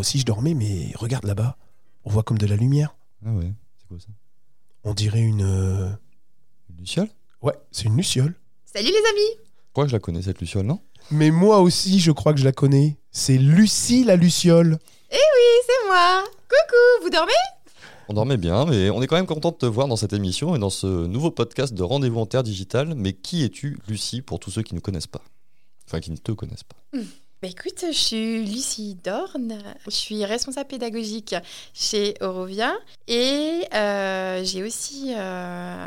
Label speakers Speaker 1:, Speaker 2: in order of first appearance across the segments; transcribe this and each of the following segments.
Speaker 1: Aussi, je dormais, mais regarde là-bas. On voit comme de la lumière.
Speaker 2: Ah ouais, c'est quoi ça?
Speaker 1: On dirait une. euh,
Speaker 2: Une luciole?
Speaker 1: Ouais, c'est une luciole.
Speaker 3: Salut les amis
Speaker 2: Je crois que je la connais cette luciole, non?
Speaker 1: Mais moi aussi, je crois que je la connais. C'est Lucie la luciole.
Speaker 3: C'est moi Coucou, vous dormez?
Speaker 2: On dormait bien, mais on est quand même content de te voir dans cette émission et dans ce nouveau podcast de Rendez-vous en Terre Digitale. Mais qui es-tu, Lucie, pour tous ceux qui ne connaissent pas? Enfin, qui ne te connaissent pas?
Speaker 3: Bah écoute, je suis Lucie Dorn, je suis responsable pédagogique chez Eurovia et euh, j'ai aussi euh,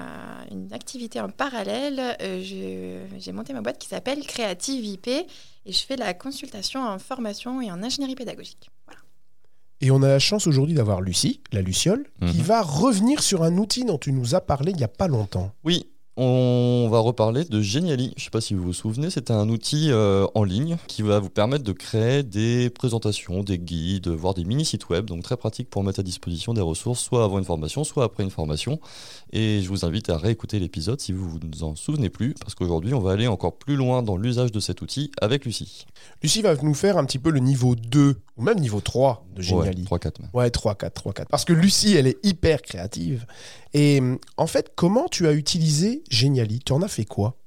Speaker 3: une activité en parallèle. Euh, J'ai monté ma boîte qui s'appelle Creative IP et je fais la consultation en formation et en ingénierie pédagogique. Voilà.
Speaker 1: Et on a la chance aujourd'hui d'avoir Lucie, la luciole, qui
Speaker 2: Mhm.
Speaker 1: va revenir sur un outil dont tu nous as parlé il n'y a pas longtemps.
Speaker 2: Oui, on va reparler de Geniali. Je ne sais pas si vous vous souvenez, c'est un outil euh, en ligne qui va vous permettre de créer des présentations, des guides, voire des mini-sites web. Donc très pratique pour mettre à disposition des ressources, soit avant une formation, soit après une formation. Et je vous invite à réécouter l'épisode si vous vous en souvenez plus, parce qu'aujourd'hui, on va aller encore plus loin dans l'usage de cet outil avec Lucie.
Speaker 1: Lucie va nous faire un petit peu le niveau 2, ou même niveau 3 de Geniali.
Speaker 2: 3-4 même.
Speaker 1: Ouais, 3, 4, 3, 4. Parce que Lucie, elle est hyper créative. Et en fait, comment tu as utilisé Geniali? Tu en as fait quoi?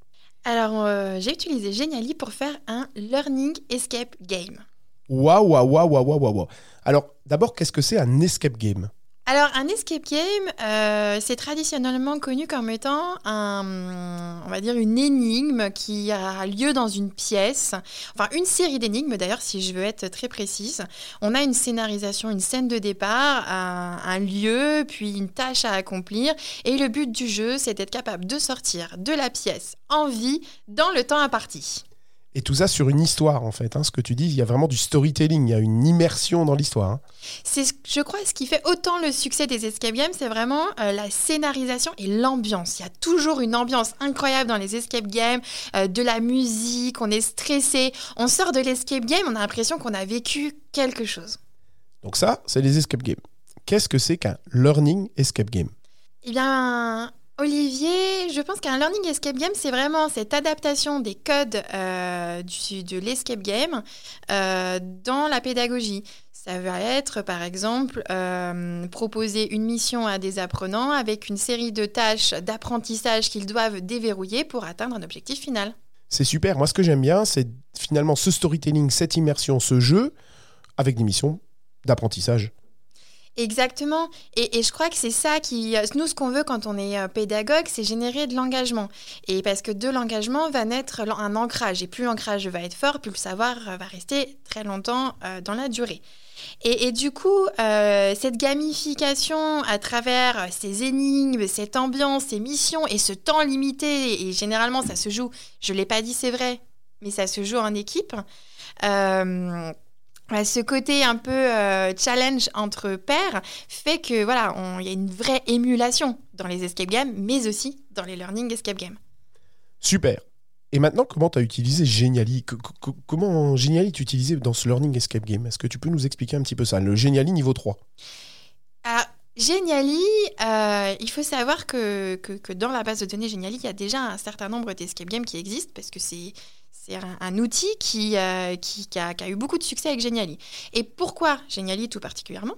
Speaker 3: Alors euh, j'ai utilisé Geniali pour faire un Learning Escape Game.
Speaker 1: Waouh, waouh, waouh, waouh, waouh, waouh. Alors, d'abord, qu'est-ce que c'est un escape game?
Speaker 3: Alors, un escape game, euh, c'est traditionnellement connu comme étant un, on va dire une énigme qui a lieu dans une pièce, enfin une série d'énigmes d'ailleurs, si je veux être très précise. On a une scénarisation, une scène de départ, un, un lieu, puis une tâche à accomplir, et le but du jeu, c'est d'être capable de sortir de la pièce en vie dans le temps imparti.
Speaker 1: Et tout ça sur une histoire, en fait. hein, ce que tu dis, il y a vraiment du storytelling, il y a une immersion dans l'histoire. hein.
Speaker 3: C'est, ce- je crois, ce qui fait autant le succès des escape games, c'est vraiment euh, la scénarisation et l'ambiance. Il y a toujours une ambiance incroyable dans les escape games, euh, de la musique, on est stressé, on sort de l'escape game, on a l'impression qu'on a vécu quelque chose.
Speaker 1: Donc ça, c'est les escape games. Qu'est-ce que c'est qu'un learning escape game?
Speaker 3: Eh bien, Olivier, je pense qu'un learning escape game, c'est vraiment cette adaptation des codes euh, de l'escape game euh, dans la pédagogie. Ça va être, par exemple, euh, proposer une mission à des apprenants avec une série de tâches d'apprentissage qu'ils doivent déverrouiller pour atteindre un objectif final.
Speaker 1: C'est super. Moi, ce que j'aime bien, c'est finalement ce storytelling, cette immersion, ce jeu, avec des missions d'apprentissage.
Speaker 3: Exactement. Et, je crois que c'est ça qui... Nous, ce qu'on veut quand on est euh, pédagogue, c'est générer de l'engagement. Et parce que de l'engagement va naître un ancrage. Et plus l'ancrage va être fort, plus le savoir euh, va rester très longtemps euh, dans la durée. Et, du coup, euh, cette gamification à travers euh, ces énigmes, cette ambiance, ces missions et ce temps limité, et généralement ça se joue, je ne l'ai pas dit, c'est vrai, mais ça se joue en équipe. Euh, ce côté un peu euh, challenge entre pairs fait que voilà, il y a une vraie émulation dans les escape games, mais aussi dans les learning escape games.
Speaker 1: Super. Et maintenant, comment tu as utilisé Geniali? Co- co- Comment Geniali tu utilisé dans ce learning escape game? Est-ce que tu peux nous expliquer un petit peu ça? Le Geniali niveau 3.
Speaker 3: Alors, Geniali, euh, il faut savoir que, que, que dans la base de données Geniali, il y a déjà un certain nombre d'escape games qui existent parce que c'est c'est un, un outil qui, euh, qui, qui a, qui a eu beaucoup de succès avec Geniali. Et pourquoi Geniali tout particulièrement?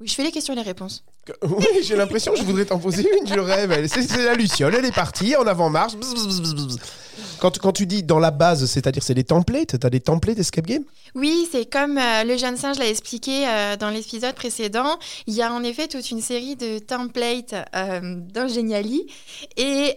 Speaker 3: Oui, je fais les questions et les réponses.
Speaker 1: Oui, j'ai l'impression que je voudrais t'en poser une, je rêve. C'est la Luciole, elle est partie en avant-marche. Quand, tu- quand tu dis dans la base, c'est-à-dire c'est des templates, tu as des templates escape game?
Speaker 3: Oui, c'est comme euh, le jeune singe l'a expliqué euh, dans l'épisode précédent. Il y a en effet toute une série de templates euh, dans Geniali. Et,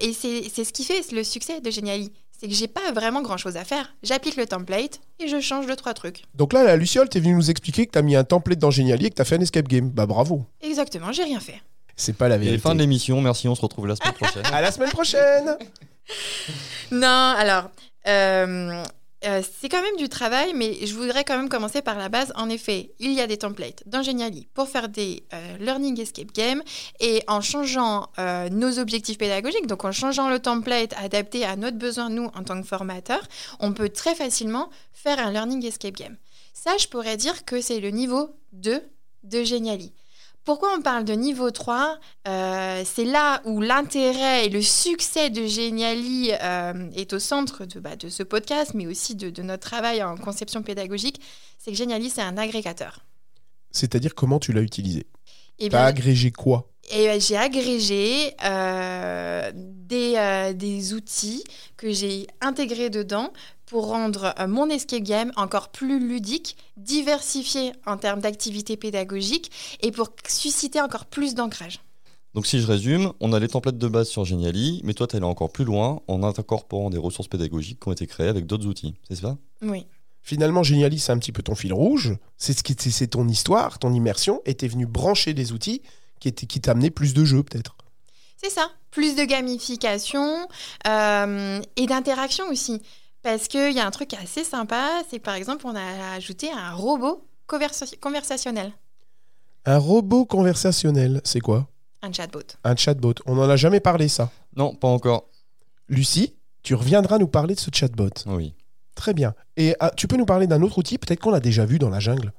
Speaker 3: et c'est c'est ce qui fait le succès de Geniali. C'est que j'ai pas vraiment grand chose à faire. J'applique le template et je change deux, trois trucs.
Speaker 1: Donc là, la Luciole, t'es venue nous expliquer que t'as mis un template dans Geniali et que t'as fait un escape game. Bah bravo.
Speaker 3: Exactement, j'ai rien fait.
Speaker 1: C'est pas la
Speaker 2: Et
Speaker 1: vérité.
Speaker 2: fin de l'émission, merci, on se retrouve la semaine prochaine.
Speaker 1: À la semaine prochaine
Speaker 3: Non, alors, euh, euh, c'est quand même du travail, mais je voudrais quand même commencer par la base. En effet, il y a des templates dans Geniali pour faire des euh, learning escape games et en changeant euh, nos objectifs pédagogiques, donc en changeant le template adapté à notre besoin, nous, en tant que formateurs, on peut très facilement faire un learning escape game. Ça, je pourrais dire que c'est le niveau 2 de Geniali. Pourquoi on parle de niveau 3 Euh, C'est là où l'intérêt et le succès de Geniali euh, est au centre de, bah, de ce podcast, mais aussi de, de notre travail en conception pédagogique. C'est que Geniali, c'est un agrégateur.
Speaker 1: C'est-à-dire comment tu l'as utilisé?
Speaker 3: Et
Speaker 1: T'as agrégé quoi?
Speaker 3: Et euh, j'ai agrégé euh, des, des outils que j'ai intégrés dedans pour rendre euh, mon escape game encore plus ludique, diversifié en termes d'activités pédagogiques et pour susciter encore plus d'ancrage.
Speaker 2: Donc si je résume, on a les templates de base sur Geniali, mais toi tu allé encore plus loin en incorporant des ressources pédagogiques qui ont été créées avec d'autres outils, c'est ça?
Speaker 3: Oui.
Speaker 1: Finalement, Geniali, c'est un petit peu ton fil rouge. C'est ce qui, c'est- c'est ton histoire, ton immersion, et t'es venu brancher des outils qui étaient, qui t'amenaient plus de jeux, peut-être.
Speaker 3: C'est ça. Plus de gamification euh, et d'interaction aussi. Parce qu'il y a un truc assez sympa, c'est que par exemple, on a ajouté un robot conversa- conversationnel,
Speaker 1: Un robot conversationnel, c'est quoi?
Speaker 3: Un chatbot.
Speaker 1: Un chatbot. On n'en a jamais parlé, ça.
Speaker 2: Non, pas encore.
Speaker 1: Lucie, tu reviendras nous parler de ce chatbot.
Speaker 2: Oui.
Speaker 1: Très bien. Et ah, tu peux nous parler d'un autre outil, peut-être qu'on l'a déjà vu dans la jungle?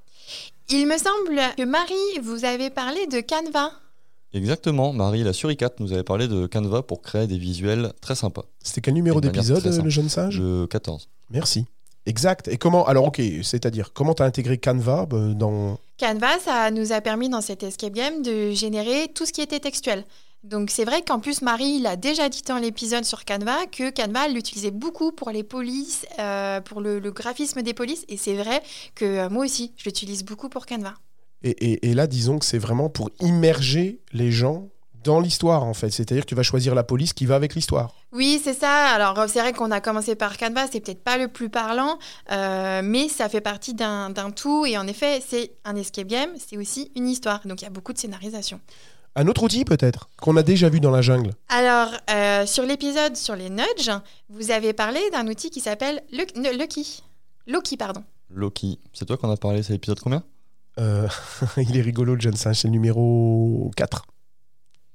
Speaker 3: Il me semble que Marie, vous avez parlé de Canva.
Speaker 2: Exactement, Marie, la suricate, nous avait parlé de Canva pour créer des visuels très sympas.
Speaker 1: C'était quel numéro d'épisode, euh,
Speaker 2: simple.
Speaker 1: le jeune sage
Speaker 2: Le 14.
Speaker 1: Merci. Exact. Et comment Alors, ok, c'est-à-dire, comment t'as intégré Canva euh, dans...
Speaker 3: Canva, ça nous a permis dans cet escape game de générer tout ce qui était textuel. Donc c'est vrai qu'en plus Marie l'a déjà dit dans l'épisode sur Canva que Canva elle l'utilisait beaucoup pour les polices, euh, pour le, le graphisme des polices et c'est vrai que euh, moi aussi je l'utilise beaucoup pour Canva.
Speaker 1: Et, et- et là, disons que c'est vraiment pour immerger les gens dans l'histoire, en fait. C'est-à-dire que tu vas choisir la police qui va avec l'histoire.
Speaker 3: Oui c'est ça. Alors c'est vrai qu'on a commencé par Canva, c'est peut-être pas le plus parlant, euh, mais ça fait partie d'un d'un tout et en effet c'est un escape game, c'est aussi une histoire. Donc il y a beaucoup de scénarisation.
Speaker 1: Un autre outil, peut-être, qu'on a déjà vu dans la jungle.
Speaker 3: Alors, euh, sur l'épisode sur les nudges, vous avez parlé d'un outil qui s'appelle Lucky. Loki, pardon.
Speaker 2: Loki, c'est toi qu'on a parlé, c'est l'épisode combien?
Speaker 1: Euh, il est rigolo, le jeune singe. C'est le numéro 4.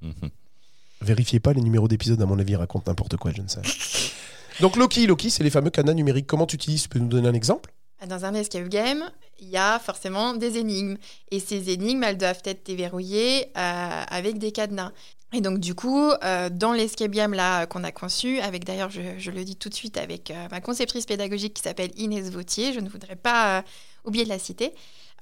Speaker 2: Mhm.
Speaker 1: Vérifiez pas les numéros d'épisode, à mon avis, ils racontent n'importe quoi, jeune singe. Donc, Loki, Loki, c'est les fameux cadenas numériques. Comment tu utilises Tu peux nous donner un exemple?
Speaker 3: Dans un escape game, il y a forcément des énigmes. Et ces énigmes, elles doivent être déverrouillées euh, avec des cadenas. Et donc, du coup, euh, dans l'escape game là qu'on a conçu, avec d'ailleurs, je, je le dis tout de suite, avec euh, ma conceptrice pédagogique qui s'appelle Inès Vautier, je ne voudrais pas euh, oublier de la citer.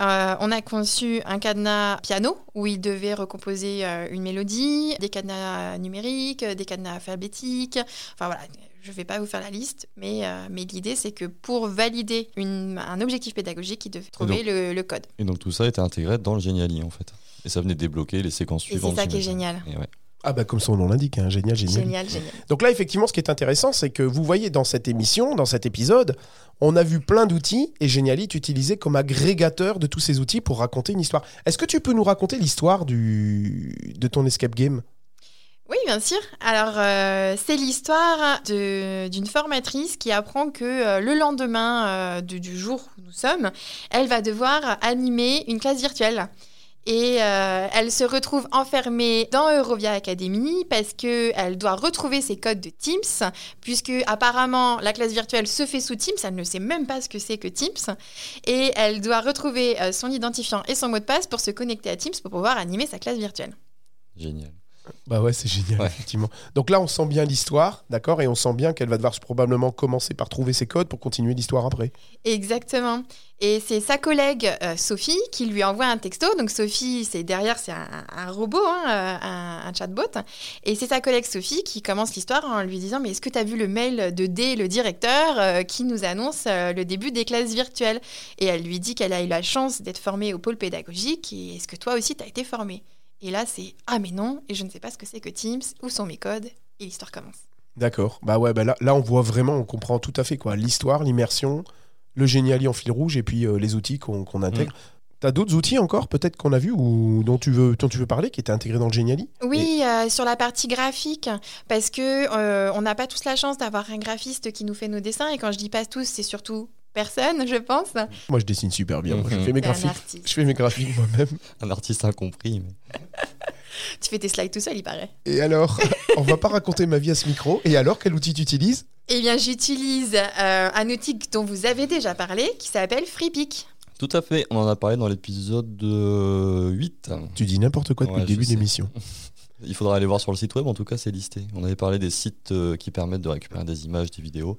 Speaker 3: Euh, on a conçu un cadenas piano où il devait recomposer euh, une mélodie, des cadenas numériques, des cadenas alphabétiques. Enfin voilà, je ne vais pas vous faire la liste, mais, euh, mais l'idée c'est que pour valider une- un objectif pédagogique, il devait trouver
Speaker 2: donc-
Speaker 3: le, le code.
Speaker 2: Et donc tout ça était intégré dans le Geniali en fait. Et ça venait débloquer les séquences
Speaker 3: Et
Speaker 2: suivantes.
Speaker 3: c'est ça qui est génial.
Speaker 2: Et ouais.
Speaker 1: Ah bah comme son nom l'indique, hein, génial, génial.
Speaker 3: Génial, génial.
Speaker 1: Donc là, effectivement, ce qui est intéressant, c'est que vous voyez dans cette émission, dans cet épisode, on a vu plein d'outils et Geniali est utilisé comme agrégateur de tous ces outils pour raconter une histoire. Est-ce que tu peux nous raconter l'histoire du... de ton escape game?
Speaker 3: Oui, bien sûr. Alors, euh, c'est l'histoire d'une formatrice qui apprend que euh, le lendemain euh, du, du jour où nous sommes, elle va devoir animer une classe virtuelle. Et euh, elle se retrouve enfermée dans Eurovia Academy parce qu'elle doit retrouver ses codes de Teams, puisque apparemment la classe virtuelle se fait sous Teams, elle ne sait même pas ce que c'est que Teams, et elle doit retrouver euh, son identifiant et son mot de passe pour se connecter à Teams pour pouvoir animer sa classe virtuelle.
Speaker 2: Génial.
Speaker 1: Bah ouais, c'est génial,
Speaker 2: Ouais.
Speaker 1: effectivement. Donc là, on sent bien l'histoire, d'accord Et on sent bien qu'elle va devoir probablement commencer par trouver ses codes pour continuer l'histoire après.
Speaker 3: Exactement. Et c'est sa collègue euh, Sophie qui lui envoie un texto. Donc Sophie, c'est derrière, c'est un, un robot, hein, euh, un, un chatbot. Et c'est sa collègue Sophie qui commence l'histoire en lui disant Mais est-ce que tu as vu le mail de D, le directeur, euh, qui nous annonce euh, le début des classes virtuelles? Et elle lui dit qu'elle a eu la chance d'être formée au pôle pédagogique. Et est-ce que toi aussi, tu as été formée? Et là, c'est Ah, mais non, et je ne sais pas ce que c'est que Teams, où sont mes codes Et l'histoire commence.
Speaker 1: D'accord. Bah ouais, bah là, là, on voit vraiment, on comprend tout à fait quoi. L'histoire, l'immersion, le géniali en fil rouge et puis euh, les outils qu'on qu'on intègre. T'as d'autres outils encore, peut-être qu'on a vu ou dont tu veux, dont tu veux parler, qui étaient intégrés dans le géniali
Speaker 3: Oui, euh, sur la partie graphique, parce que euh, on n'a pas tous la chance d'avoir un graphiste qui nous fait nos dessins. Et quand je dis pas tous, c'est surtout personne, je pense.
Speaker 1: Moi, je dessine super bien. Moi, je fais mes graphiques. Je fais mes graphiques moi-même.
Speaker 2: Un artiste incompris. mais-
Speaker 3: Tu fais tes slides tout seul, il paraît.
Speaker 1: Et alors, on va pas raconter ma vie à ce micro. Et alors, quel outil tu utilises?
Speaker 3: Eh bien, j'utilise euh, un outil dont vous avez déjà parlé, qui s'appelle FreePic.
Speaker 2: Tout à fait, on en a parlé dans l'épisode euh, 8.
Speaker 1: Tu dis n'importe quoi depuis
Speaker 2: Ouais,
Speaker 1: le début l'émission.
Speaker 2: Il faudra aller voir sur le site web, en tout cas c'est listé. On avait parlé des sites euh, qui permettent de récupérer des images, des vidéos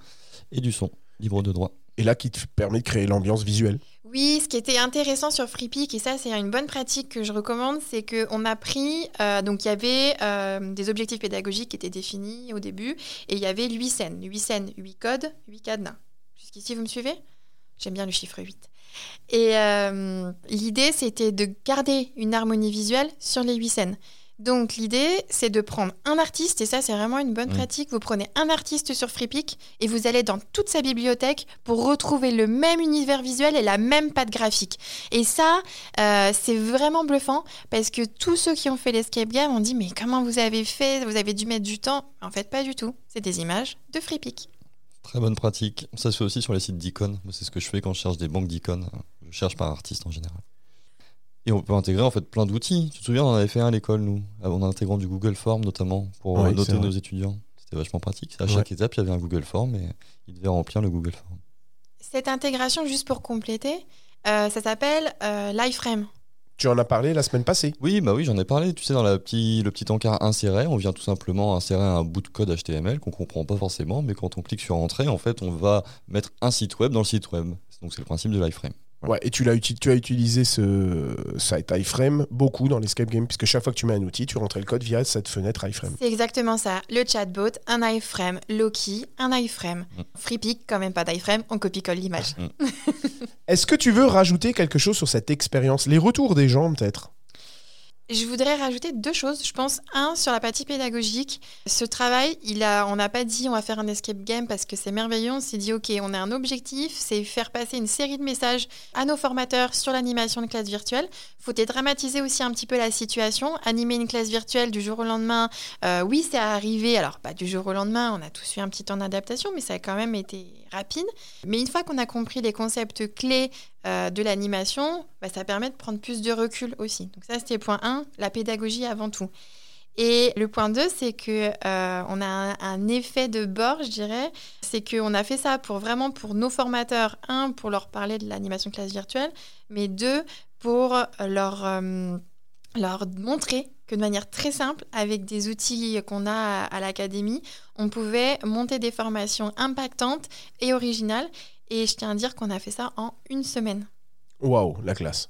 Speaker 2: et du son, libre de droit.
Speaker 1: Et là, qui te permet de créer l'ambiance visuelle.
Speaker 3: Oui, ce qui était intéressant sur FreePic, et ça c'est une bonne pratique que je recommande, c'est qu'on a pris, euh, donc il y avait euh, des objectifs pédagogiques qui étaient définis au début, et il y avait 8 scènes, 8 scènes, 8 codes, 8 cadenas. Jusqu'ici, vous me suivez? J'aime bien le chiffre 8. Et euh, l'idée, c'était de garder une harmonie visuelle sur les 8 scènes. Donc l'idée, c'est de prendre un artiste, et ça c'est vraiment une bonne
Speaker 2: Mm.
Speaker 3: pratique, vous prenez un artiste sur FreePic, et vous allez dans toute sa bibliothèque pour retrouver le même univers visuel et la même patte graphique. Et ça, euh, c'est vraiment bluffant parce que tous ceux qui ont fait l'escape game ont dit mais comment vous avez fait? Vous avez dû mettre du temps. En fait, pas du tout. C'est des images de FreePic.
Speaker 2: Très bonne pratique. Ça se fait aussi sur les sites d'icônes. C'est ce que je fais quand je cherche des banques d'icônes. Je cherche par artiste en général. Et on peut intégrer en fait plein d'outils. Tu te souviens, on en avait fait un à l'école, nous, en intégrant du Google Form notamment pour
Speaker 1: Ouais,
Speaker 2: euh, noter nos étudiants. C'était vachement pratique. À chaque étape, il y avait un Google Form et ils devaient remplir le Google Form.
Speaker 3: Cette intégration, juste pour compléter, euh, ça s'appelle euh, l'iframe.
Speaker 1: Tu en as parlé la semaine passée?
Speaker 2: Oui, bah oui, j'en ai parlé. Tu sais, dans la petit, le petit encart insérer, on vient tout simplement insérer un bout de code HTML qu'on comprend pas forcément, mais quand on clique sur Entrée, en fait, on va mettre un site web dans le site web. Donc c'est le principe de l'iframe.
Speaker 1: Ouais, et tu, l'as tu as utilisé ce site iframe beaucoup dans l'escape game, puisque chaque fois que tu mets un outil, tu rentrais le code via cette fenêtre iframe.
Speaker 3: C'est exactement ça. Le chatbot, un iframe. Loki, un iframe.
Speaker 2: Mm.
Speaker 3: FreePic, quand même pas d'iframe, on copie-colle l'image.
Speaker 1: Est-ce que tu veux rajouter quelque chose sur cette expérience? Les retours des gens, peut-être?
Speaker 3: Je voudrais rajouter deux choses. Je pense, un, sur la partie pédagogique. Ce travail, il on n'a pas dit on va faire un escape game parce que c'est merveilleux. On s'est dit, OK, on a un objectif, c'est faire passer une série de messages à nos formateurs sur l'animation de classe virtuelle. faut dédramatiser aussi un petit peu la situation. Animer une classe virtuelle du jour au lendemain, euh, oui, c'est arrivé. Alors, pas du jour au lendemain, on a tous eu un petit temps d'adaptation, mais ça a quand même été rapide. Mais une fois qu'on a compris les concepts clés euh, de l'animation, bah, ça permet de prendre plus de recul aussi. Donc ça, c'était point 1, la pédagogie avant tout. Et le point 2, c'est que euh, on a un, effet de bord, je dirais. C'est qu'on a fait ça pour vraiment pour nos formateurs, un, pour leur parler de l'animation classe virtuelle, mais deux, pour leur, euh, leur montrer que de manière très simple, avec des outils qu'on a à, l'académie, on pouvait monter des formations impactantes et originales. Et je tiens à dire qu'on a fait ça en une semaine.
Speaker 1: Waouh, la classe.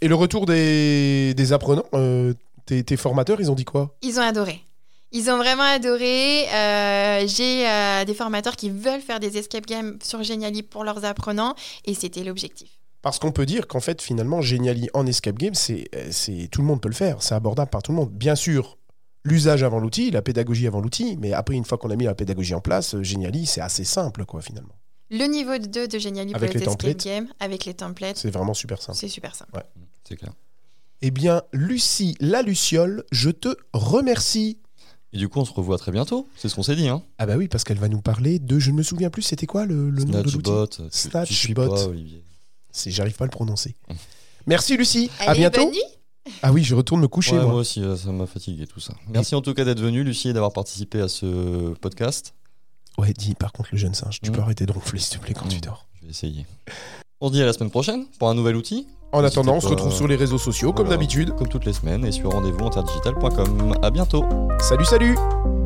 Speaker 1: Et le retour des, des apprenants, euh, tes, tes formateurs, ils ont dit quoi?
Speaker 3: Ils ont adoré. Ils ont vraiment adoré. Euh, J'ai euh, des formateurs qui veulent faire des escape games sur Geniali pour leurs apprenants et c'était l'objectif.
Speaker 1: Parce qu'on peut dire qu'en fait, finalement, Geniali en escape game, c'est, euh, c'est tout le monde peut le faire. C'est abordable par tout le monde. Bien sûr, l'usage avant l'outil, la pédagogie avant l'outil, mais après, une fois qu'on a mis la pédagogie en place, Geniali, c'est assez simple, quoi, finalement.
Speaker 3: Le niveau 2 de Geniali
Speaker 1: Avec
Speaker 3: pour
Speaker 1: les
Speaker 3: escape
Speaker 1: templates.
Speaker 3: games, avec les templates,
Speaker 1: C'est vraiment super simple.
Speaker 3: c'est super simple.
Speaker 2: C'est clair.
Speaker 1: Eh bien, Lucie la Luciole, je te remercie.
Speaker 2: Et du coup, on se revoit très bientôt. C'est ce qu'on s'est dit. Hein.
Speaker 1: Ah bah oui, parce qu'elle va nous parler de... Je ne me souviens plus, c'était quoi le, le nom de l'outil
Speaker 2: Snatchbot.
Speaker 1: Snatchbot. J'arrive pas à le prononcer. Merci Lucie, à bientôt.
Speaker 3: bonne nuit
Speaker 1: Ah oui, je retourne me coucher,
Speaker 2: Ouais,
Speaker 1: moi.
Speaker 2: moi aussi, euh, ça m'a fatigué tout ça. Merci en tout cas d'être venu, Lucie, et d'avoir participé à ce podcast.
Speaker 1: Ouais, dis, par contre, le jeune singe, tu
Speaker 2: Mm.
Speaker 1: peux arrêter de ronfler, s'il te plaît, quand tu
Speaker 2: Mm.
Speaker 1: dors.
Speaker 2: Je vais essayer. On se dit à la semaine prochaine pour un nouvel outil.
Speaker 1: En attendant, on se retrouve sur les réseaux sociaux, comme d'habitude.
Speaker 2: Comme toutes les semaines et sur rendez-vous interdigital.com. À bientôt.
Speaker 1: Salut, salut